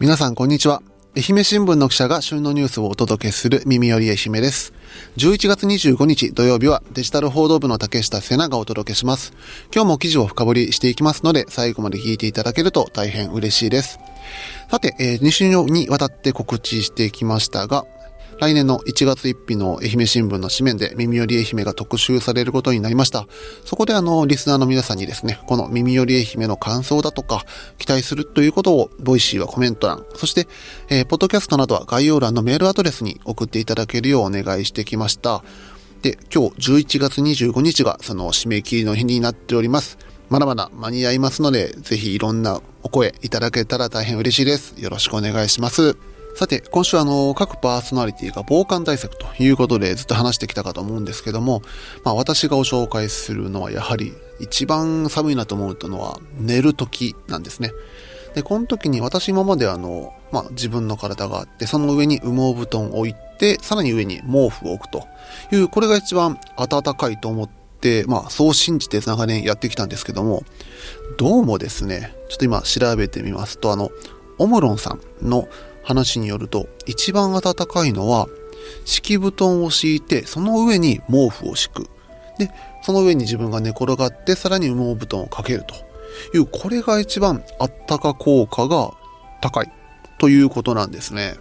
皆さんこんにちは。愛媛新聞の記者が旬のニュースをお届けする耳より愛媛です。11月25日土曜日はデジタル報道部の竹下瀬名がお届けします。今日も記事を深掘りしていきますので、最後まで聞いていただけると大変嬉しいです。さて、えー2週にわたって告知してきましたが、来年の1月1日の愛媛新聞の紙面で耳より愛媛が特集されることになりました。そこであの、リスナーの皆さんにですね、この耳より愛媛の感想だとか、期待するということを、ボイシーはコメント欄、そして、えーポッドキャストなどは概要欄のメールアドレスに送っていただけるようお願いしてきました。で、今日11月25日がその締め切りの日になっております。まだまだ間に合いますので、ぜひいろんなお声いただけたら大変嬉しいです。よろしくお願いします。さて、今週あの、各パーソナリティが防寒対策ということでずっと話してきたかと思うんですけども、まあ私がご紹介するのはやはり一番寒いなと思うのは寝る時なんですね。で、この時に私今まであの、まあ自分の体があって、その上に羽毛布団を置いて、さらに上に毛布を置くという、これが一番暖かいと思って、まあそう信じて長年やってきたんですけども、どうもですね、ちょっと今調べてみますと、あの、オムロンさんの話によると、一番暖かいのは、敷布団を敷いて、その上に毛布を敷く。で、その上に自分が寝転がって、さらに羽毛布団をかけるという、これが一番あったか効果が高いということなんですね。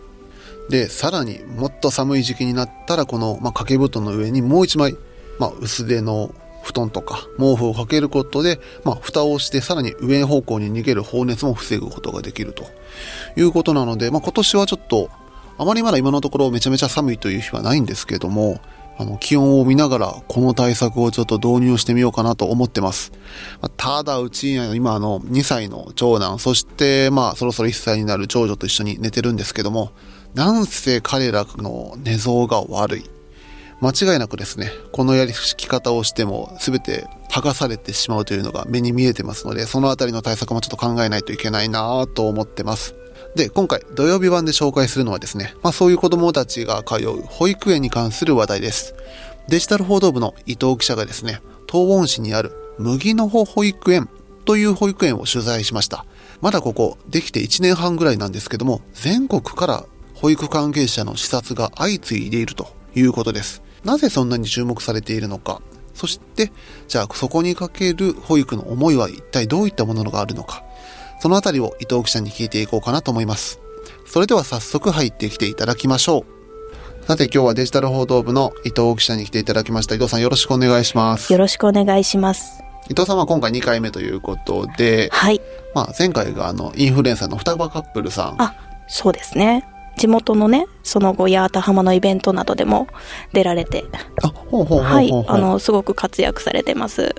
で、さらにもっと寒い時期になったら、この、まあ、掛け布団の上にもう一枚、まあ、薄手の布団とか毛布をかけることで、まあ、蓋をしてさらに上方向に逃げる放熱も防ぐことができるということなので、まあ、今年はちょっと、あまりまだ今のところめちゃめちゃ寒いという日はないんですけども、あの、気温を見ながらこの対策をちょっと導入してみようかなと思ってます。まただ、うちには今あの、2歳の長男、そしてまあ、そろそろ1歳になる長女と一緒に寝てるんですけども、なんせ彼らの寝相が悪い。間違いなくですね、このやり方をしても全て剥がされてしまうというのが目に見えてますので、そのあたりの対策もちょっと考えないといけないなぁと思ってます。で、今回土曜日版で紹介するのはですね、まあそういう子供たちが通う保育園に関する話題です。デジタル報道部の伊藤記者がですね、東温市にある麦の穂保育園という保育園を取材しました。まだここできて1年半ぐらいなんですけども、全国から保育関係者の視察が相次いでいるということです。なぜそんなに注目されているのか、そして、じゃあそこにかける保育の思いは一体どういったものがあるのか、そのあたりを伊藤記者に聞いていこうかなと思います。それでは早速入ってきていただきましょう。さて今日はデジタル報道部の伊藤記者に来ていただきました。伊藤さんよろしくお願いします。よろしくお願いします。伊藤さんは今回2回目ということで、はい。まあ前回があのインフルエンサーの双葉カップルさん。あ、そうですね。地元のね、その後、八幡浜のイベントなどでも出られて、あ、ほうほうほうほうほう。はい、あの、すごく活躍されてます。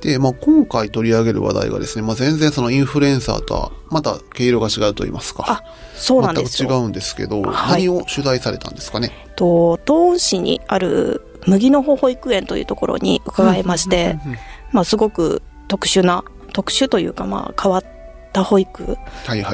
で、まあ、今回取り上げる話題がですね、まあ、全然そのインフルエンサーとはまた毛色が違うと言いますか。あ、そうなんですよ。全く違うんですけど、はい何を取材されたんですかね？と、東温市にある麦の穂保育園というところに伺いまして、まあ、すごく特殊な、特殊というか、まあ、変わった保育。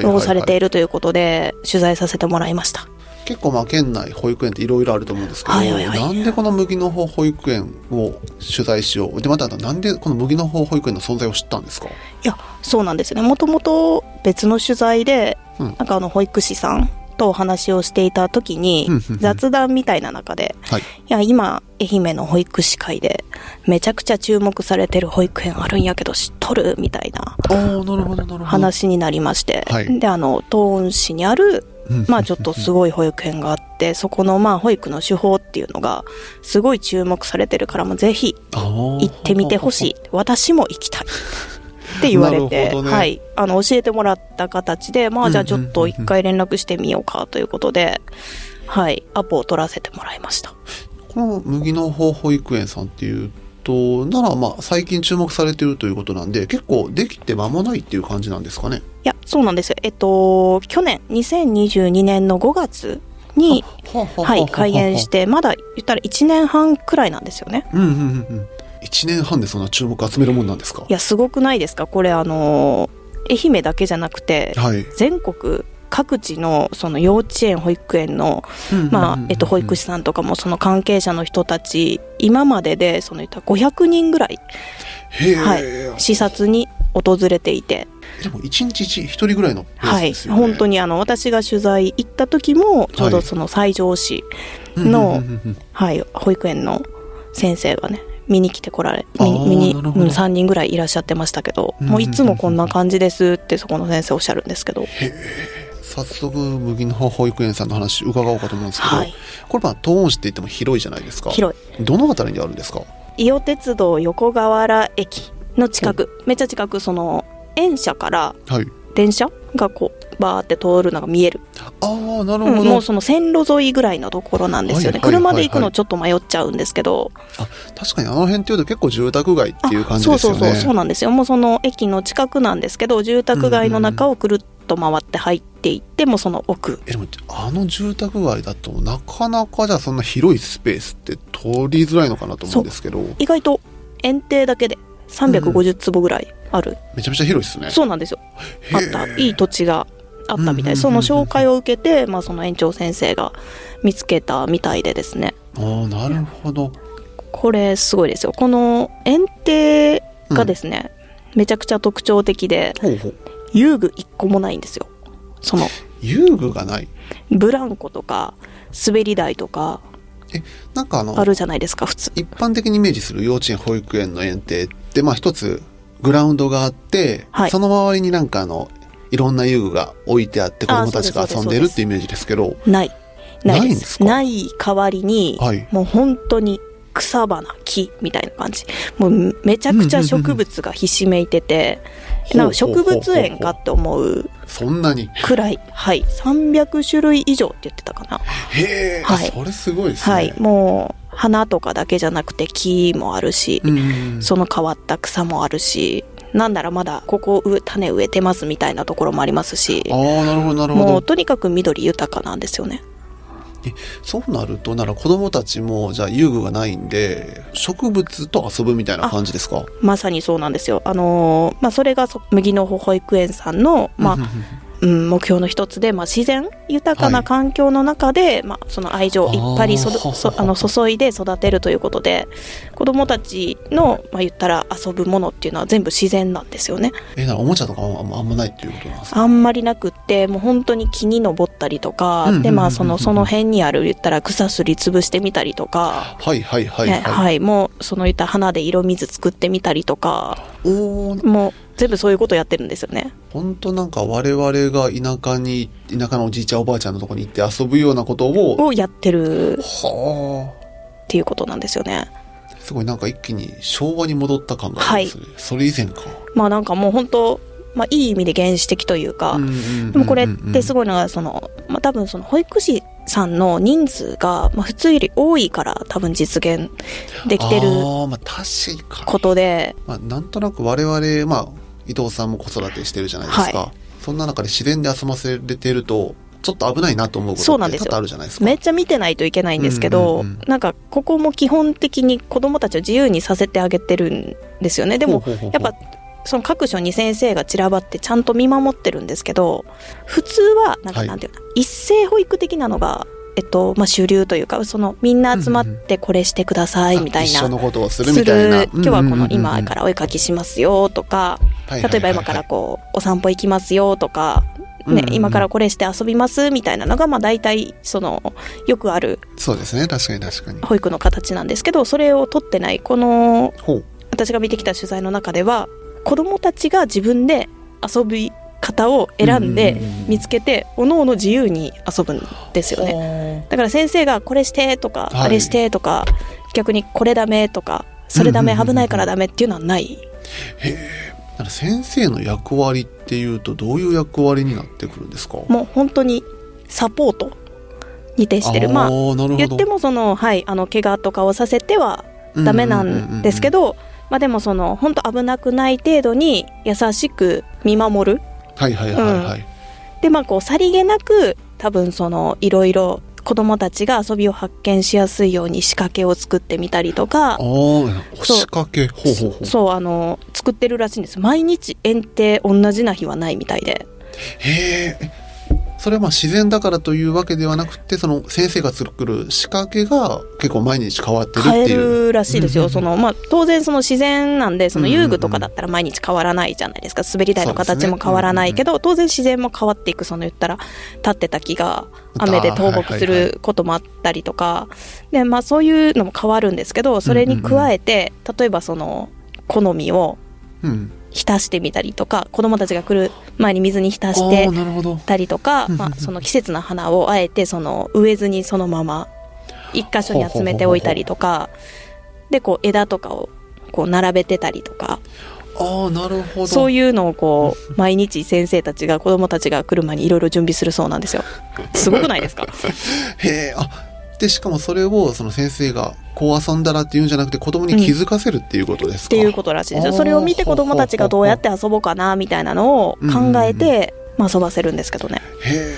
をされているということで、取材させてもらいました。結構まあ県内保育園っていろいろあると思うんですけど、はいはいはいなんでこの麦の穂保育園を取材しよう？で、またなんでこの麦の穂保育園の存在を知ったんですか？いや、そうなんですよね。もともと別の取材で、うんなんかあの、保育士さんとお話をしていた時に雑談みたいな中で、はい。いや、今、愛媛の保育士会で、めちゃくちゃ注目されてる保育園あるんやけど知っとるみたいな。話になりまして、はいで、あの、東温市にある、うんまあちょっとすごい保育園があって、そこのまあ保育の手法っていうのが、すごい注目されてるから、もうぜひ行行ってみてほしい。私も行きたい。って言われなて、ねはい。あの、教えてもらった形で、まあじゃあちょっと一回連絡してみようかということで、はい。アポを取らせてもらいました。この麦の穂保育園さんっていうと、ならまあ最近注目されてるということなんで、結構できて間もないっていう感じなんですかね？いや、そうなんですよ。えっと、去年、2022年の5月に、はい、開園し。て、まだ言ったら1年半くらいなんですよね。うんうんうんうん。1年半でそんな注目集めるもんなんですか？いや、すごくないですか？これ、あの、愛媛だけじゃなくて、はい。全国各地のその幼稚園保育園の、まあえっと、保育士さんとかもその関係者の人たち今まででその言ったら500人ぐらい、はい、視察に訪れていて。でも一日一一人ぐらいのペースはいですよね。本当にあの私が取材行った時もちょうどその西条市の、はい、保育園の先生がね見に来てこられ見に見に、なるほど。うん、3人ぐらいいらっしゃってましたけど、うんもういつもこんな感じですってそこの先生おっしゃるんですけど、早速麦の保育園さんの話伺おうかと思うんですけど、はい。これまあ東温市って言っても広いじゃないですか。広い。どの辺りにあるんですか？伊予鉄道横河原駅の近く。めっちゃ近くその園舎からはい。電車がこうバーって通るのが見える、ああなるうんほど、もうその線路沿いぐらいのところなんですよね、はいはいはいはい。車で行くのちょっと迷っちゃうんですけど。あ確かにあの辺っていうと結構住宅街っていう感じそうですよね。そうそうそうなんですよ。もうその駅の近くなんですけど住宅街の中をくるっと回って入っていってもうその奥。えでもあの住宅街だとなかなかじゃあそんな広いスペースって通りづらいのかなと思うんですけど。意外と園庭だけで350坪ぐらいある、めちゃめちゃ広いですね。そうなんですよ。あへった。ーいい土地があったみたうんうんうんうん。いその紹介を受けて、まあ、その園長先生が見つけたみたいでですね。ああなるほど。これすごいですよ。この園庭がですね、めちゃくちゃ特徴的で遊具一個もないんですよ。その。遊具がない？ブランコとか滑り台とかなんかあのあるじゃないですか普通。一般的にイメージする幼稚園保育園の園庭ってまあ一つグラウンドがあって、はい。その周りになんかあのいろんな遊具が置いてあって子供たちが遊んでるっていうイメージですけど。ない。ないです。ない代わりに、はい。もう本当に草花木みたいな感じ。もうめちゃくちゃ植物がひしめいてて、うんなんか植物園かって思うそんなに？くらい。はい。300種類以上って言ってたかな。へえ、はい。あそれすごいですね。はい。もう花とかだけじゃなくて木もあるし、うんうんうん。その変わった草もあるしなんならまだここ植種植えてますみたいなところもありますし。ああなるほどなるほど。もうとにかく緑豊かなんですよね。そうなるとなら子供たちもじゃあ遊具がないんで植物と遊ぶみたいな感じですか？まさにそうなんですよ。あのーまあそれがそ麦の穂保育園さんの、まあうん目標の一つで、まあ、自然豊かはない。環境の中で、まあ、その愛情をいっぱいそ そあの注いで育てるということで子どもたちの、まあ、言ったら遊ぶものっていうのは全部自然なんですよね。えならおもちゃとかもあんまないっていうことなんですか？あんまりなくってもう本当に木に登ったりとか、でまあそのその辺にある言ったら草すりつぶしてみたりとか、はいはいはいねはい、はい、もうその言った花で色水作ってみたりとかおおもう全部そういうことやってるんですよね。本当なんか我々が田舎に田舎のおじいちゃんおばあちゃんのとこに行って遊ぶようなことををやってるはっていうことなんですよね。あすごいなんか一気に昭和に戻った感がありますね、それ以前か。まあなんかもう本当まあいい意味で原始的というか、でもこれってすいごいのがその、まあ、多分その保育士さんの人数が、まあ、普通より多いから多分実現できてるああまあ確かに。ことで。まあ、なんとなく我々、まあ、伊藤さんも子育てしてるじゃないですか、はそんな中で自然で遊ばせれてるとちょっと危ないなと思うことって多そうなんですよ。々あるじゃないですか。めっちゃ見てないといけないんですけど、うんうんうん。なんかここも基本的に子どもたちを自由にさせてあげてるんですよね。でもやっぱその各所に先生が散らばってちゃんと見守ってるんですけど普通はなんはいかなんていうの、一斉保育的なのが、えっとまあ、主流というかそのみんな集まってこれしてくださいみたいな。一緒のことをするすみたいな。る。今日はこのうんうんうんうん。今からお絵かきしますよとかはいはいはいはい例えば今からこうお散歩行きますよとか、ね今からこれして遊びますみたいなのがまあ大体そのよくある。そうですね。確かに確かに。保育の形なんですけどそれを取ってないこの私が見てきた取材の中では子どもたちが自分で遊び方を選んで見つけておのおの自由に遊ぶんですよね。ねだから先生がこれしてとか、はいあれしてとか逆にこれダメとかそれダメ危ないからダメっていうのはないなんか先生の役割っていうとどういう役割になってくるんですか？もう本当にサポートに徹してる。まあ言ってもそのはいあの怪我とかをさせてはダメなんですけど、まあでもその本当危なくない程度に優しく見守る。はいはいはいはい、でまあこうさりげなく多分そのいろいろ子供たちが遊びを発見しやすいように仕掛けを作ってみたりとか。あ仕掛け。ほうほうほう。そうあの作ってるらしいんです。毎日園庭同じな日はないみたいで。へえそれはまあ自然だからというわけではなくてその先生が作る仕掛けが結構毎日変わってるっていう。変えるらしいですよ、うんうんそのまあ、当然その自然なんでそのうんうんうん。遊具とかだったら毎日変わらないじゃないですか。滑り台の形も変わらないけど、当然自然も変わっていく。その言ったら立ってた木が雨で倒木することもあったりとか。で、まあ、そういうのも変わるんですけどそれに加えて、例えばその好みをうん浸してみたりとか子供たちが来る前に水に浸しあてたりとか、まあ、その季節の花をあえてその植えずにそのまま一箇所に集めておいたりとかでこう枝とかをこう並べてたりとか。ああなるほど。そういうのをこう毎日先生たちが子供たちが来る前にいろいろ準備するそうなんですよ。すごくないですか？へえあでしかもそれをその先生がこう遊んだらっていうんじゃなくて子供に気づかせるっていうことですか、っていうことらしいです。よそれを見て子供たちがどうやって遊ぼうかなみたいなのを考えて、まあ、遊ばせるんですけどね。へえ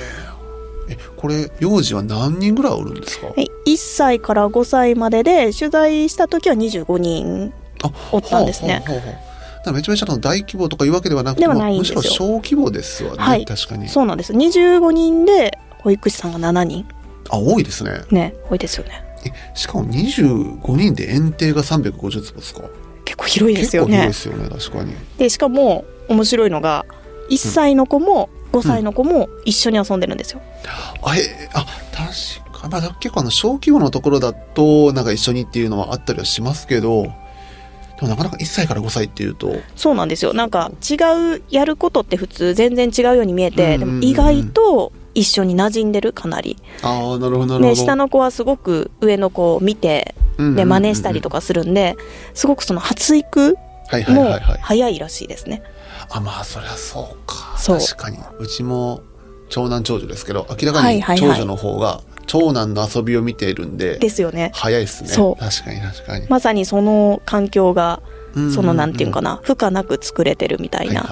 えこれ幼児は何人ぐらいおるんですか？はい。1歳から5歳までで取材した時は25人あおったんですね。ほうほうほうほうだからめちゃめちゃ大規模とかいうわけではなくてむしろ小規模ですわね、はい。確かに。そうなんです。25人で保育士さんが7人あ多いですね。ね多いですよね。えしかも25人で園庭が350坪ですか？結構広いです結構広いよねですよね確かに。でしかも面白いのが1歳の子も5歳の子も一緒に遊んでるんですよ、あえあ確かまあ結構あの小規模のところだとなんか一緒にっていうのはあったりはしますけどでもなかなか1歳から5歳っていうと。そうなんですよ。なんか違うやることって普通全然違うように見えて、うんうんうん。でも意外と一緒に馴染んでるかなり。ああなるほどなるほど。で下の子はすごく上の子を見てで真似したりとかかするんですごくその発育もはいはい早いらしいですね。あまあそりゃそうか。そう。確かに。うちも長男長女ですけど明らかに長女の方が長男の遊びを見ているんでですよね。早いですね。そう。確かに確かに、まさにその環境がうんそのなんていうかな負荷なく作れてるみたいな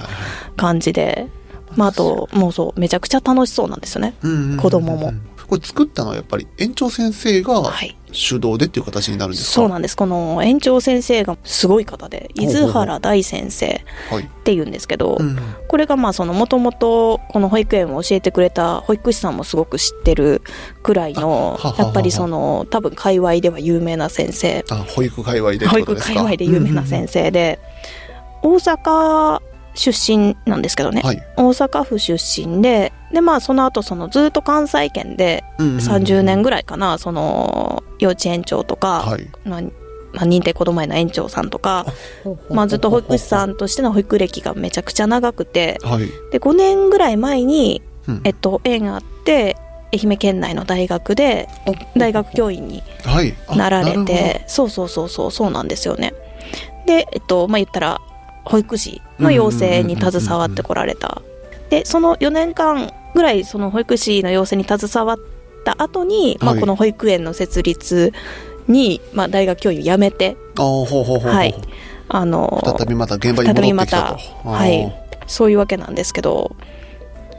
感じでまああともうそうめちゃくちゃ楽しそうなんですよね。子供も。これ作ったのはやっぱり園長先生がはい。主導でっていう形になるんですか？そうなんです。この園長先生がすごい方で伊豆原大先生はい、っていうんですけど、うんこれがまあそのもともとこの保育園を教えてくれた保育士さんもすごく知ってるくらいのやっぱりその多分界隈では有名な先生。あ保育界隈で保育界隈で有名な先生で大阪出身なんですけどね、はい、大阪府出身ででまあその後そのずっと関西圏でうんうんうん30年ぐらいかなその幼稚園長とか、はい。まあまあ認定こども園の園長さんとか、まあ、ずっと保育士さんとしての保育歴がめちゃくちゃ長くてはい、で5年ぐらい前に、うん。えっと、縁があって愛媛県内の大学で大学教員になられてそうそうそうそうそうなんですよね。でえっとまあ言ったら保育士の養成に携わってこられた。でその4年間ぐらいその保育士の養成に携わった後に、まあ、はいこの保育園の設立に、まあ、大学教員を辞めて。はい。あの再びまた現場に戻ってきたと。はい。そういうわけなんですけど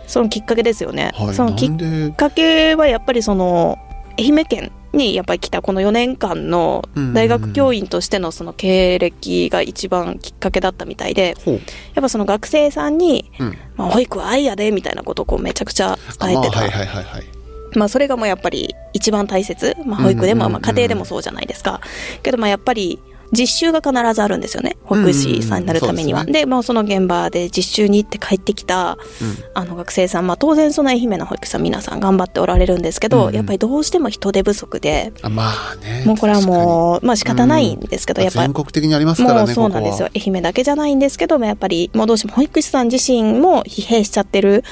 そのきっかけですよね、はい、そのきっかけはやっぱりその愛媛県にやっぱり来たこの4年間の大学教員としてのその経歴が一番きっかけだったみたいでやっぱその学生さんにうん、「まあ、保育は愛やで」みたいなことをこうめちゃくちゃ伝えてた、あまあそれがもうやっぱり一番大切、まあ、保育でも、まあ、家庭でもそうじゃないですか。けどまあやっぱり実習が必ずあるんですよね。保育士さんになるためには。うんうんうんでまあ、その現場で実習に行って帰ってきたあの学生さん、まあ、当然その愛媛の保育士さん皆さん頑張っておられるんですけど、うんうん。やっぱりどうしても人手不足で。あまあねもうこれはもう、まあ仕方ないんですけど、やっぱり全国的にありますからねもうそうなんですよ。こ愛媛だけじゃないんですけどもやっぱりもうどうしても保育士さん自身も疲弊しちゃってる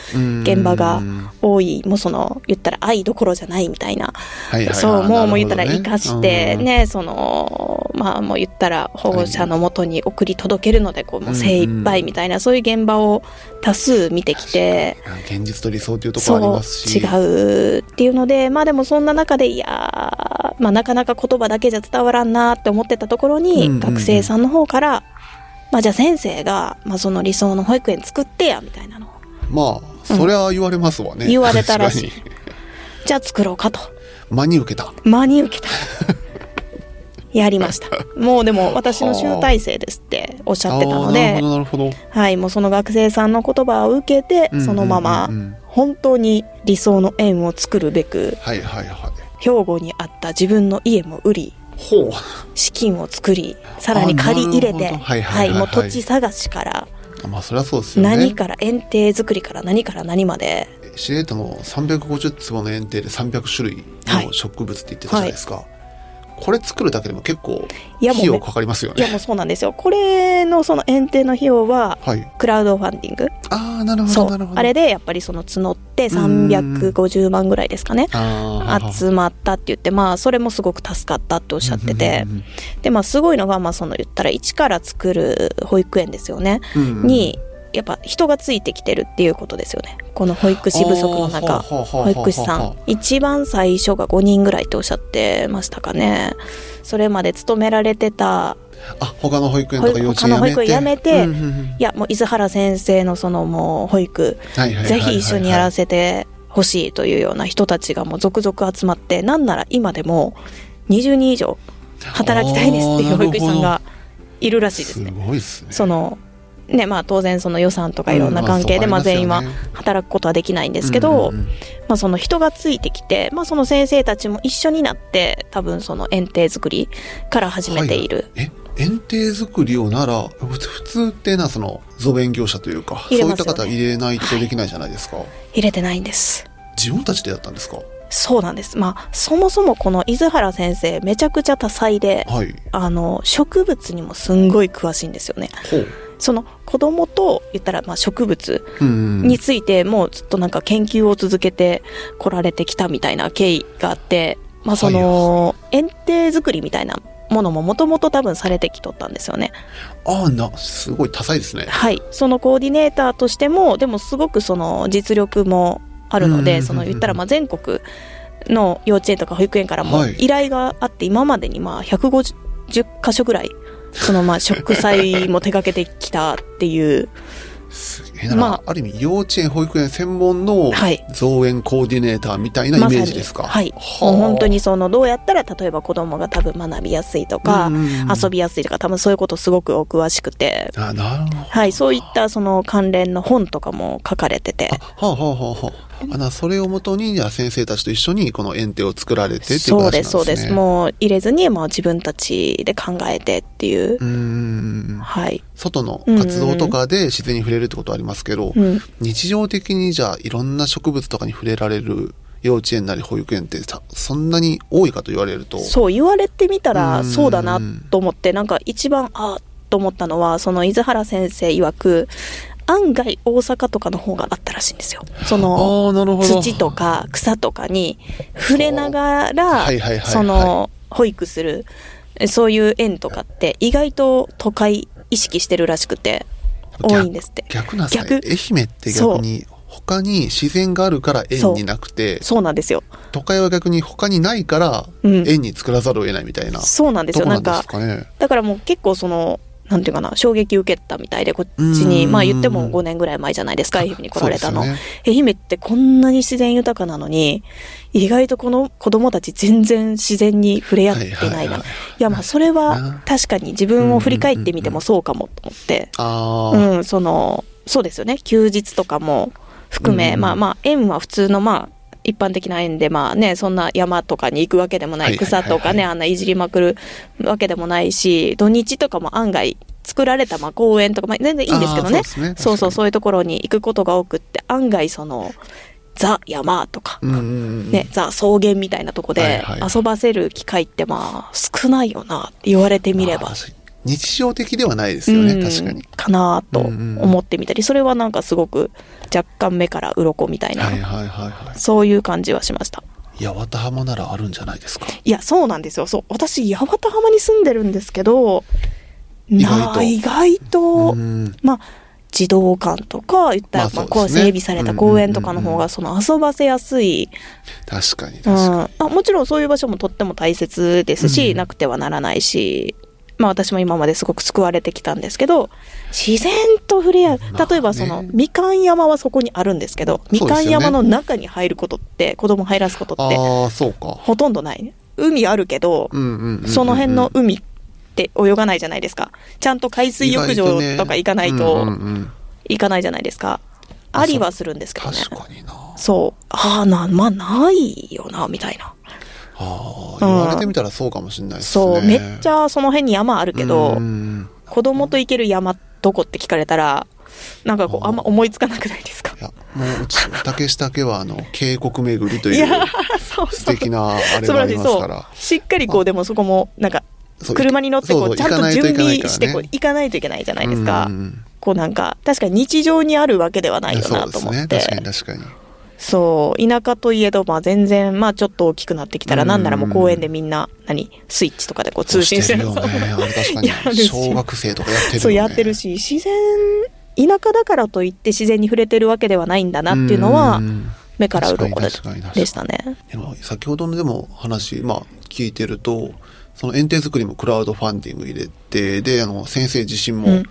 現場が多いもうその言ったら愛どころじゃないみたいな。はいはい。はいそうもうもう言ったら生かしてねそのまあもう言ったら保護者のもとに送り届けるのでこうもう精一杯みたいなそういう現場を多数見てきて。うん現実と理想というところありますし。違うっていうのでまあでもそんな中でいやー、まあ、なかなか言葉だけじゃ伝わらんなって思ってたところに、うんうんうん。学生さんの方から、まあ、じゃあ先生が、まあ、その理想の保育園作ってやみたいなの。をまあそれは言われますわね、言われたらしい。じゃあ作ろうかと。に真に受けた。真に受けたやりましたもうでも私の集大成ですっておっしゃってたのでなるほどはいもうその学生さんの言葉を受けてうんうんそのまま本当に理想の園を作るべくはいはいはい。兵庫にあった自分の家も売りほう。資金を作りさらに借り入れてはいはいはいはいもう土地探しからあまあそりゃそうですよね。何から園庭作りから何から何まで知床の350坪の園庭で300種類の植物って言ってたじゃないですか。これ作るだけでも結構費用かかりますよね。いやもうそうなんですよ。これのその園庭の費用ははい。クラウドファンディング。ああ、なるほどなるほど。あれでやっぱりその募って350万ぐらいですかね。集まったって言ってまあそれもすごく助かったっておっしゃってて。でまあすごいのがまあその言ったら一から作る保育園ですよね。にやっぱ人がついてきてるっていうことですよね。この保育士不足の中。保育士さん。一番最初が5人ぐらいっておっしゃってましたかね。それまで勤められてた。あ他の保育園とか幼稚他の保育園園辞めてうんうんうんいやもう伊豆原先生のそのもう保育ぜひ一緒にやらせてほしいというような人たちがもう続々集まってなんなら今でも20人以上働きたいですっていう保育士さんがいるらしいですすね。ごいですね。そのねまあ、当然その予算とかいろんな関係で、うんまあ、全員は働くことはできないんですけど、まあ、その人がついてきて、まあ、その先生たちも一緒になって多分その園庭作りから始めている、はいえ園庭作りをなら普通ってなその造園業者というかそういった方入れないとできないじゃないですか、入れてないんです。自分たちでやったんですか？そうなんです。まあ、そもそもこの伊豆原先生、めちゃくちゃ多彩で、はい。あの、植物にもすんごい詳しいんですよね。その子供と言ったら、まあ、植物うんについてもうずっとなんか研究を続けて来られてきたみたいな経緯があって、まあ、その、園庭作りみたいなものももともと多分されてきとったんですよね。ああなすごい多彩ですね。はい。そのコーディネーターとしても、でもすごくその実力もあるので、その言ったらまあ全国の幼稚園とか保育園からもはい。依頼があって、今までにまあ150箇所ぐらい、そのまあ植栽も手掛けてきたっていう、すげえ、まあ、る意味幼稚園保育園専門のはい。造園コーディネーターみたいなイメージですか、はい。はあもう本当にそのどうやったら例えば子供が多分学びやすいとか、遊びやすいとか多分そういうことすごくお詳しくて、あなるほど。はい、そういったその関連の本とかも書かれてて、あはあはあはあはあ。あなそれをもとにじゃあ先生たちと一緒にこの園庭を作られてっていうそうで、形なんですすね。そうです。もう入れずに、まあ自分たちで考えてっていう。うーんはい。外の活動とかで自然に触れるってことはありますけど、うん。日常的にじゃあいろんな植物とかに触れられる幼稚園なり保育園ってさそんなに多いかと言われると。そう言われてみたうら、ん。そうだなと思って、なんか一番、あと思ったのは、その伊豆原先生曰く、案外大阪とかの方があったらしいんですよ。その、土とか草とかに触れながらその、保育する、そういう園とかって意外と都会意識してるらしくて、多いんですって。逆なんですね逆愛媛って逆に他に自然があるから園になくてそうなんですよ。都会は逆に他にないからうん園に作らざるを得ないみたいな、そうなんですよ。なんかねだからもう結構その、なんていうかな、衝撃受けたみたいで、こっちに、うんまあ言っても5年ぐらい前じゃないですか、愛媛に来られたの。ね愛媛ってこんなに自然豊かなのに、意外とこの子供たち全然自然に触れ合ってないな。いや、まあそれなは確かに自分を振り返ってみてもそうかもと思って、ああ、うん、その、そうですよね、休日とかも含め、うんまあまあ、園は普通のまあ、一般的な園でまあね、そんな山とかに行くわけでもない、草とかね、あんないじりまくるわけでもないし、土日とかも案外作られたまあ公園とか、まあ全然いいんですけどね。そうね。そうそう、そういうところに行くことが多くって、案外その、ザ山とか、うんうんうん。ね、ザ草原みたいなとこで遊ばせる機会ってまあ少ないよなって言われてみれば。日常的ではないですよね、うん。確かに。かなと思ってみたり、それはなんかすごく若干目から鱗みたいな、はいはいはいはい。そういう感じはしました。八幡浜ならあるんじゃないですか？いや、そうなんですよ。そう。私、八幡浜に住んでるんですけど、意外と。な意外と、うん。まあ、児童館とか、言ったら、まあまあ、こう整備された公園とかの方が、その遊ばせやすい、確かに確うかに、ん、あもちろんそういう場所もとっても大切ですし、うん。なくてはならないし、まあ私も今まですごく救われてきたんですけど、自然と触れ合う。まあ例えばその、ねみかん山はそこにあるんですけど、みかん山の中に入ることって、子供入らすことって、ああそうか。ほとんどない。海あるけど、うんうんうんうんうん。その辺の海って泳がないじゃないですか。ちゃんと海水浴場とか行かないとうんうんうん行かないじゃないですか。ありはするんですけどね。確かになそう。ああ、な、まあ、ないよな、みたいな。ああ、言われてみたらそうかもしれないですね。そう、めっちゃその辺に山あるけどう、ん子供と行ける山どこって聞かれたら、なんかこう、あんま思いつかなくないですか？いや、もううち、竹下家は、あの、渓谷巡りという素。敵なあれがありますそからう。。しっかりこう、でもそこも、なんか、車に乗ってこそうう、ちゃんと準備してこう、行かないといけないじゃないですかこうなんか、確かに日常にあるわけではないよな。と思って。確かに確かに。そう、田舎といえど、まあ全然、まあちょっと大きくなってきたら、うんなんならもう公園でみんな、何、スイッチとかでこう通信 してるよね。小学生とかやってるよね。そうやってるし、自然、田舎だからといって自然に触れてるわけではないんだなっていうのはう、ん目から鱗ででしたね。先ほどのでも話、まあ、聞いてると、その園庭作りもクラウドファンディング入れて、で、あの、先生自身もうん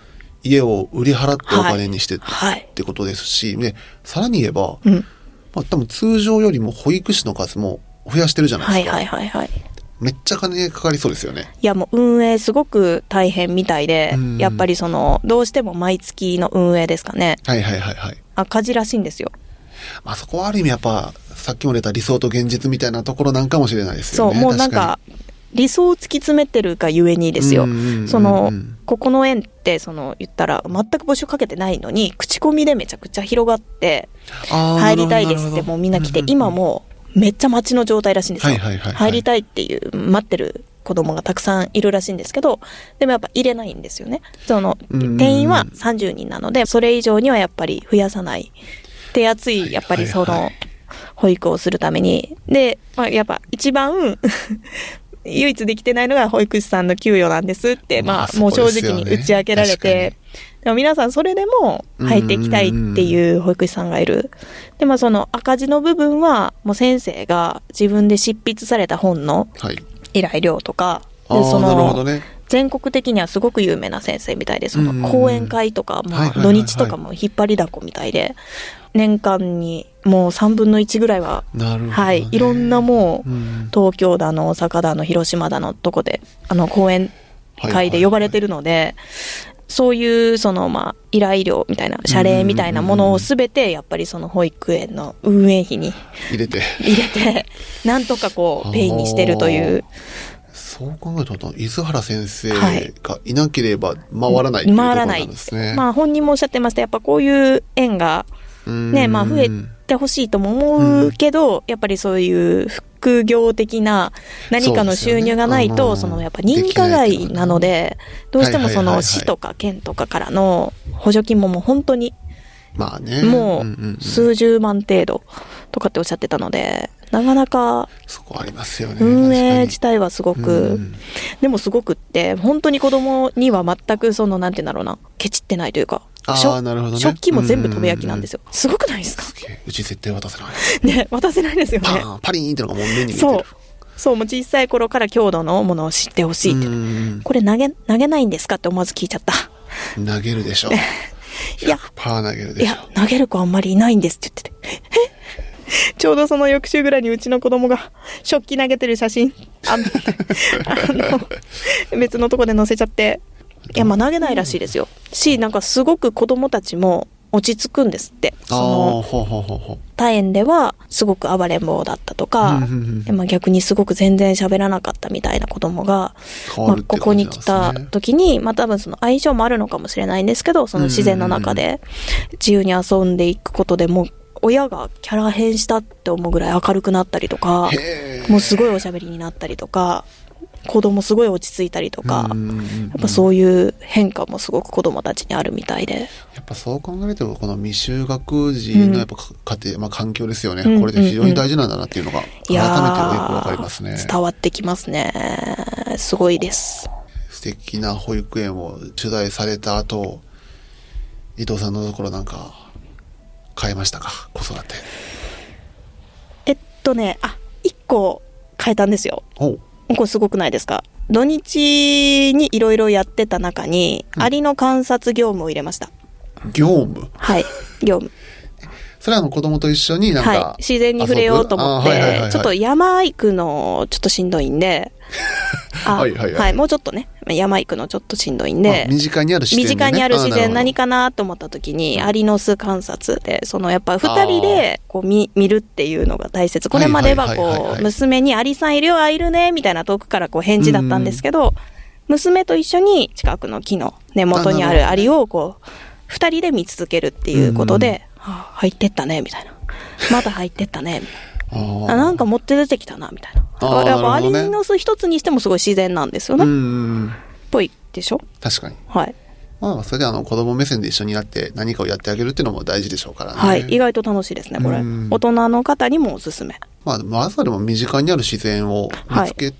家を売り払ってお金にしてっはい。てことですし、で、さらに言えば、うん。まあ多分通常よりも保育士の数も増やしてるじゃないですか。はいはいはいはい。めっちゃ金かかりそうですよね。いやもう運営すごく大変みたいでうん、やっぱりその、どうしても毎月の運営ですかね。はいはいはいはい。赤字らしいんですよ。まあそこはある意味やっぱ、さっきも出た理想と現実みたいなところなんかもしれないですそう、よね。もうなんか、理想を突き詰めてるがゆえにですよ。その、ここの園って、その、言ったら、全く募集かけてないのに、口コミでめちゃくちゃ広がって、入りたいですってもうみんな来て、今もう、めっちゃ待ちの状態らしいんですよ。入りたいっていう、待ってる子供がたくさんいるらしいんですけど、でもやっぱ入れないんですよね。その、うん定員は30人なので、それ以上にはやっぱり増やさない。手厚い、やっぱりその保育をするために。で、まあ、やっぱ一番、唯一できてないのが保育士さんの給与なんですって、まあまあ、もう正直に打ち明けられ確て、でも皆さんそれでも入っていきたいっていう保育士さんがいる。で、まあその赤字の部分は、もう先生が自分で執筆された本のはい。依頼料とか、ああ、でそなるほどの、ね。全国的にはすごく有名な先生みたいで、そうんの講演会とか、土日とかも引っ張りだこみたいで、年間にもう3分の1ぐらいは、ね。はい、いろんなもう、うん東京だの、大阪だの、広島だの、とこで、あの、講演会で呼ばれてるので、そういう、その、まあ、依頼料みたいな、謝礼みたいなものをすべて、やっぱりその保育園の運営費に入れて。入れて、なんとかこう、ペインにしてるという、そう考えると、伊豆原先生はい。がいなければ回らないってい回らないんですね。まあ、本人もおっしゃってました。やっぱこういう園が、ね、まあ、増えてほしいとも思うけど、やっぱりそういう副業的な何かの収入がないと、そね。そのやっぱ認可外なので、どうしてもその市とか県とかからの補助金ももう本当にまあね。もんんんう数十万程度とかっておっしゃってたので、なかなかそこありますよね。運営自確体はすごくん、でもすごくって、本当に子供には全くその、なんて言うんだろうな、ケチってないというか、あなるほどね食器も全部飛べ焼きなんですよ。すごくないですか？うち絶対渡せない。ね、渡せないですよね。パリーンってのがもう目に見えてそうる。。そう、もう小さい頃から強度のものを知ってほしいって。うんこれ投げ、投げないんですかって思わず聞いちゃった。投げるでしょ。いや投げるでしょいや。、投げる子あんまりいないんですって言ってて。え ちょうどその翌週ぐらいにうちの子供が 食器投げてる写真、あの、別のとこで載せちゃって。いや、まあ投げないらしいですよ。し、なんかすごく子供たちも落ち着くんですって。その、ほうほ。他園ではすごく暴れん坊だったとか、まあ逆にすごく全然喋らなかったみたいな子供が、変わるっ、てまあここに来た時に、まあ多分その相性もあるのかもしれないんですけど、その自然の中で自由に遊んでいくことでもう、親がキャラ変したって思うぐらい明るくなったりとか。もうすごいおしゃべりになったりとか、子供すごい落ち着いたりとか、うんうんうんやっぱそういう変化もすごく子供たちにあるみたいで。やっぱそう考えると、この未就学児のやっぱ家庭、まあ環境ですよね。うんこれで非常に大事なんだなっていうのが、改めてよくわかりますね。ー伝わってきますね。すごいです。素敵な保育園を取材された後、伊藤さんのところなんか、変えましたか？子育て。えっとね、あ、一個変えたんですよ。おうこれすごくないですか？土日にいろいろやってた中に、アリの観察業務を入れました。業務？はい、業務。それはあの子供と一緒になんか、はい。自然に触れようと思っ遊ぶあはいはいはいはて、い。ちょっと山行くのちょっとしんどいんで、あはいはいはい。もうちょっとね、山行くのちょっとしんどいんあで、身近にある自然ね、近にある自然何かなと思った時に、アリの巣観察で、そのやっぱ二人でこう見見るっていうのが大切。これまでははいはいはいはいはい。こう、娘にアリさんいるよ、あ、いるね、みたいな遠くからこう返事だったんですけど、娘と一緒に近くの木の根元にあるアリをこう、二人で見続けるっていうことで、あ入ってったね、みたいな。まだ入ってったね、みたいな。あなんか持って出てきたな、みたいな。あーやっぱアリの巣一つにしてもすごい自然なんですよね。ぽいでしょ？確かにはい。まあそれであの子供目線で一緒になって何かをやってあげるっていうのも大事でしょうからねはい。意外と楽しいですね、これ。うん大人の方にもおすすめ。まあまずはでも身近にある自然を見つけて、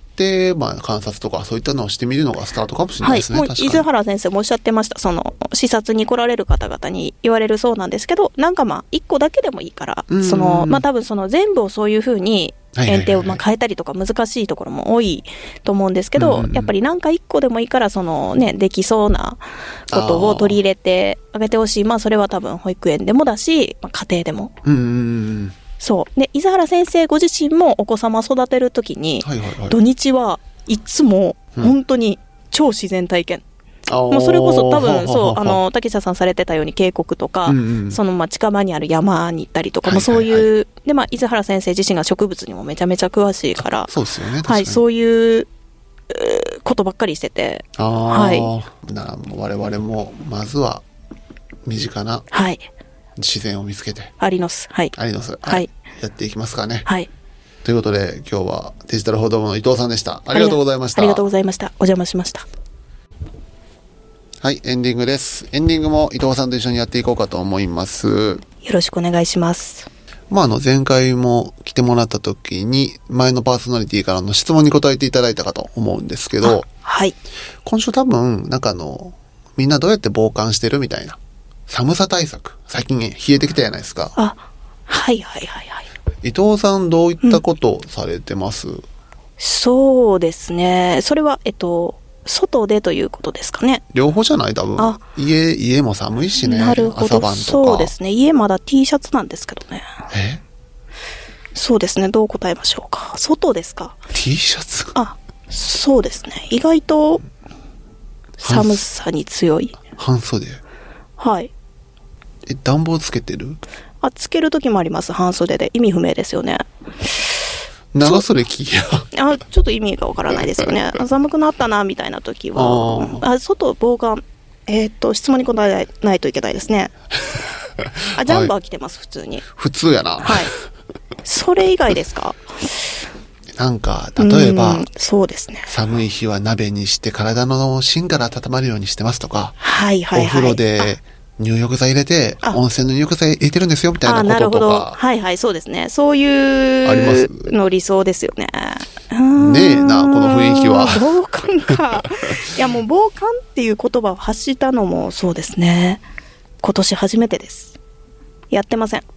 まあ観察とかそういったのをしてみるのがスタートかもしれないはい。ですね、もう、伊豆原先生もおっしゃってました。その、視察に来られる方々に言われるそうなんですけど、なんかまあ、一個だけでもいいからうん、その、まあ多分その全部をそういうふうに、はいはいはいはい園庭をまあ変えたりとか難しいところも多いと思うんですけど、うんうんうんやっぱりなんか一個でもいいから、そのね、できそうなことを取り入れてあげてほしい。まあそれは多分保育園でもだし、まあ、家庭でも。うんうんうんそう。で、伊豆原先生ご自身もお子様育てるときに、はいはいはい。土日はいつもうん。本当に超自然体験。ももうそれこそ多分 そう、あの、竹下さんされてたように渓谷とか、うんうんそのまあ近場にある山に行ったりとか、はいもうそういう、はいはでまあ伊豆原先生自身が植物にもめちゃめちゃ詳しいから、そうですよねはい、そういう、ことばっかりしてて、ああ、はい。なら我々もまずは身近なはい、自然を見つけてアリノス、はい、アリの巣はいやっていきますかねはい。ということで今日はデジタル報道部の伊藤さんでしたありがとうございましたありがとうございました。お邪魔しました。はいエンディングですエンディングも伊藤さんと一緒にやっていこうかと思いますよろしくお願いします。まあ、あの、前回も来てもらった時に、前のパーソナリティからの質問に答えていただいたかと思うんですけどあ、はい。今週多分、なんかあの、みんなどうやって防寒してるみたいな。寒さ対策。最近冷えてきたじゃないですか。あ、はいはいはいはい。伊藤さんどういったことをされてます、そうですね。それは、えっと、外でということですかね。両方じゃない？多分あ。家、家も寒いしね。なるほど。朝晩とか。そうですね。家まだ T シャツなんですけどね。え？そうですね。どう答えましょうか。外ですか？?T シャツ？あ、そうですね。意外と寒さに強い。半袖。はい。え、暖房つけてる？あ、つける時もあります。半袖で。意味不明ですよね。長袖着や。あ、ちょっと意味がわからないですよね。あ 寒くなったな、みたいな時は。あ外、防寒。えーっと、質問に答えないといけないですね。あ、ジャンバー着てます、普通に。普通やな。はい。それ以外ですか？なんか、例えばうん、そうですね。寒い日は鍋にして体の芯から温まるようにしてますとか、はいはいはい。お風呂で入浴剤入れて、あ温泉の入浴剤入れてるんですよみたいあ、なこととなるほど。か、はいはい、そうですね。そういうの理想ですよね。ねえなこの雰囲気は防寒か。いやもう防寒っていう言葉を発したのもそうですね。今年初めてです。やってません。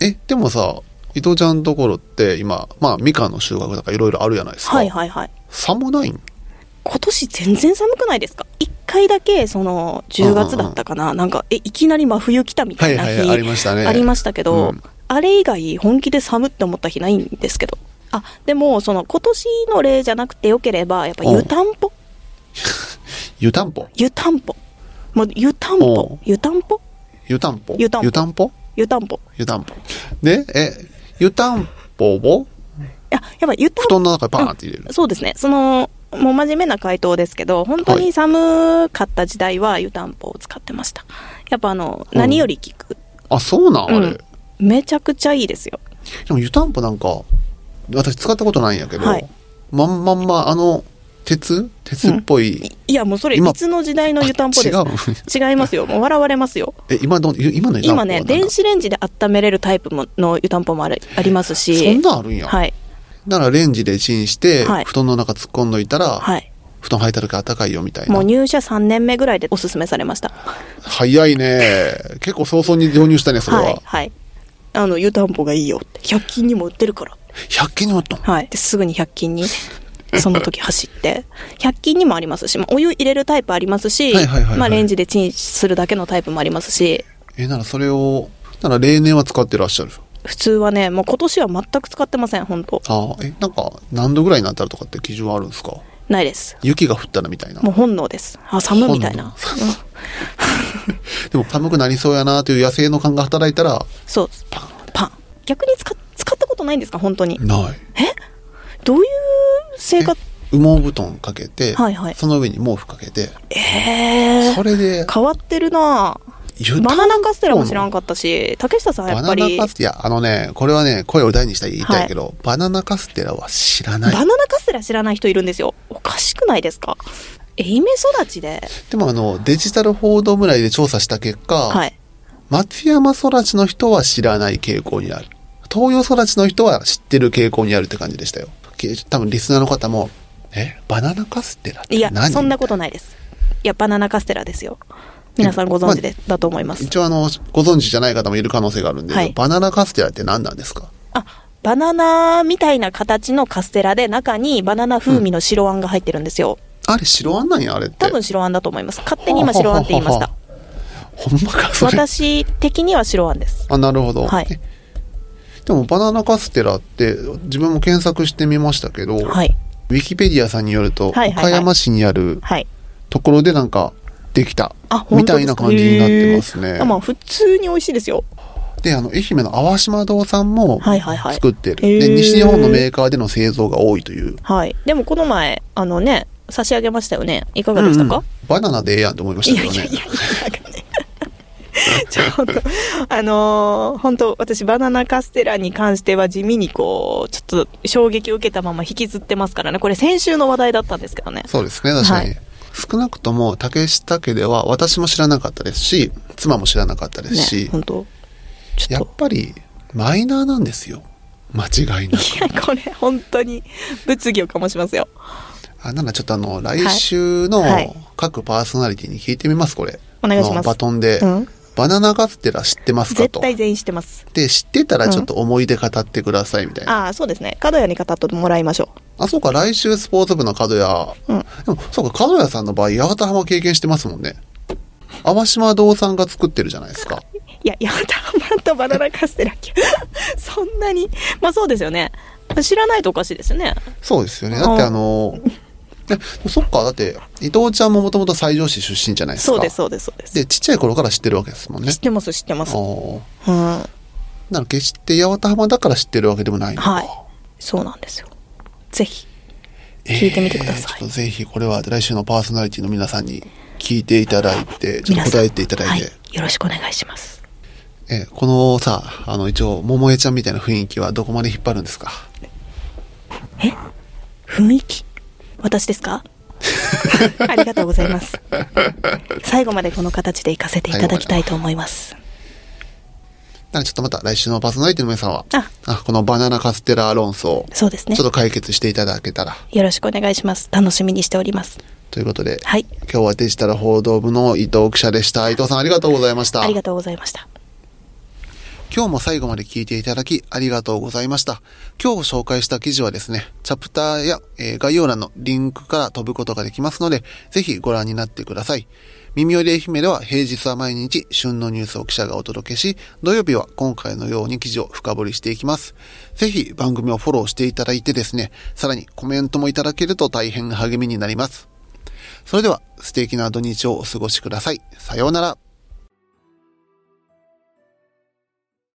え、でもさ、伊藤ちゃんのところって今、まあ、みかんの収穫とかいろいろあるじゃないですか。はいはいはい。寒ないん今年全然寒くないですか？一回だけ、その、10月だったかな、なんか、え、いきなり真冬来たみたいな日、はいはいはいありましたね。ありましたけど、うん。あれ以外本気で寒って思った日ないんですけど。あ、でも、その、今年の例じゃなくてよければ、やっぱ湯たんぽ。湯たんぽ？湯たんぽ。もう湯たんぽ。湯たんぽ？湯たんぽ？湯たんぽ。湯たんぽ？湯たんぽ。湯たんぽ。で、え、湯たんぽを？いや、やっぱ湯たん布団の中にパーンって入れる。そうですね。その、もう真面目な回答ですけど、本当に寒かった時代は湯たんぽを使ってました。やっぱあの、うん何より効く。あ、そうなんあれ。うんめちゃくちゃいいですよ。でも湯たんぽなんか、私使ったことないんやけど、はいまんまんま、あの、鉄？鉄っぽい。いいや、もうそれ、今いつの時代の湯たんぽですあ違う違いますよ。もう笑われますよ。え、今ど、今の湯たんぽは今ね、なんだ電子レンジで温めれるタイプもの湯たんぽもあるありますし。そんなんあるんや。はい。だからレンジでチンして、はい布団の中突っ込んどいたら、はい。布団入った時暖かいよみたいな。もう入社3年目ぐらいでおすすめされました。早いね。結構早々に導入したね、それは。はい。はい。あの、湯たんぽがいいよって。100均にも売ってるから。100均にもあったの？はい。で、すぐに100均にその時走って。100均にもありますし、まあ、お湯入れるタイプありますし、はいはいはいはいまあ、レンジでチンするだけのタイプもありますし、え、ならそれを、なら例年は使ってらっしゃる。普通はね、もう今年は全く使ってません、本当ああ、え、なんか何度ぐらいになったらとかって基準はあるんですか？ないです。雪が降ったらみたいな。もう本能です。あ、寒みたいな。でも寒くなりそうやなという野生の感が働いたら、そう。パン。パン。逆に使っ使ったことないんですか本当に？ない。どういう生活、羽毛布団かけて、はいはいその上に毛布かけて、えそれで、変わってるなバナナカステラも知らんかったし、竹下さんはやバナっぱり、ナカステラ、あのね、これはね、声を大にしたら言いたいけど、バナナカステラは知らない。バナナカステラ知らない人いるんですよ。おかしくないですか？愛媛育ちで、でもあの、デジタル報道村で調査した結果、はい。松山育ちの人は知らない傾向にある。東洋育ちの人は知ってる傾向にあるって感じでしたよ。け多分リスナーの方も、え、バナナカステラっていや何、そんなことないです。いや、バナナカステラですよ。皆さんご存知で、だと思います。一応あの、ご存知じゃない方もいる可能性があるんで、はいバナナカステラって何なんですか？あ、バナナみたいな形のカステラで、中にバナナ風味の白あんが入ってるんですよ。あれ白あんなんや、あれって。多分白あんだと思います。勝手に今白あんって言いました。ほんまか、それ。私的には白あんです。あ、なるほど。はいえでもバナナカステラって自分も検索してみましたけど、はい。ウィキペディアさんによると、はいはいはい岡山市にあるはい。ところでなんかできたみたいな感じになってますねあまあ、普通に美味しいですよ。であの愛媛の淡島堂さんもはいはいはい作ってる、へーで西日本のメーカーでの製造が多いというはい。でもこの前、あのね、差し上げましたよね。いかがでしたか、うんうんバナナでええやんと思いましいたけどねやいやいやいや、なんかね。ちょっと、あのー本当私、バナナカステラに関しては地味にこう、ちょっと衝撃を受けたまま引きずってますからね。これ先週の話題だったんですけどね。そうですね確かに、はい少なくとも竹下家では私も知らなかったですし妻も知らなかったですねし、、本当。ちやょっぱりマイナーなんですよ。間違いなく。いや、これ本当に物議を醸しますよ。あならちょっとあの来週のはい。各パーソナリティに聞いてみますこれ。お願いします。バトンで、うん。バナナカステラ知ってますかと。絶対全員知ってます。で知ってたらちょっと思い出語ってくださいみたいな、ああ、そうですね。角屋に語ってもらいましょあそうか来週スポーツ部の角屋、うんでもそうか角屋さんの場合八幡浜経験してますもんね淡島堂さんが作ってるじゃないですかう。いや、ヤマタハマとバナナカステラ、そんなに。まあそうですよね。知らないとおかしいですよね。そうですよねだってあのでそっかだって伊藤ちゃんももともと西条市出身じゃないですかそうです、そうです、そうです。でちっちゃい頃から知ってるわけですもんね知ってます、知ってます。あうん。なら決して八幡浜だから知ってるわけでもないのかい。そうなんですよ。ぜひ、聞いてみてくださいえーぜひこれは来週のパーソナリティの皆さんに聞いていただいて、ちょっと答えていただいて、はい。よろしくお願いします。えーこのさ、あの一応、桃江ちゃんみたいな雰囲気はどこまで引っ張るんですか？雰囲気？私ですか？ありがとうございます。最後までこの形で行かせていただきたいと思います。なのでちょっとまた来週のパーソナリティの皆さんは、ああこのバナナカステラ論争、そうですねちょっ。と解決していただけたら、よろしくお願いします。楽しみにしております。ということで、はい。今日はデジタル報道部の伊藤記者でした。伊藤さんありがとうございました。ありがとうございました。今日も最後まで聞いていただきありがとうございました。今日紹介した記事はですね、チャプターや、えー概要欄のリンクから飛ぶことができますので、ぜひご覧になってください。耳寄り愛媛では平日は毎日旬のニュースを記者がお届けし、土曜日は今回のように記事を深掘りしていきます。ぜひ番組をフォローしていただいてですね、さらにコメントもいただけると大変励みになります。それでは素敵な土日をお過ごしください。さようなら。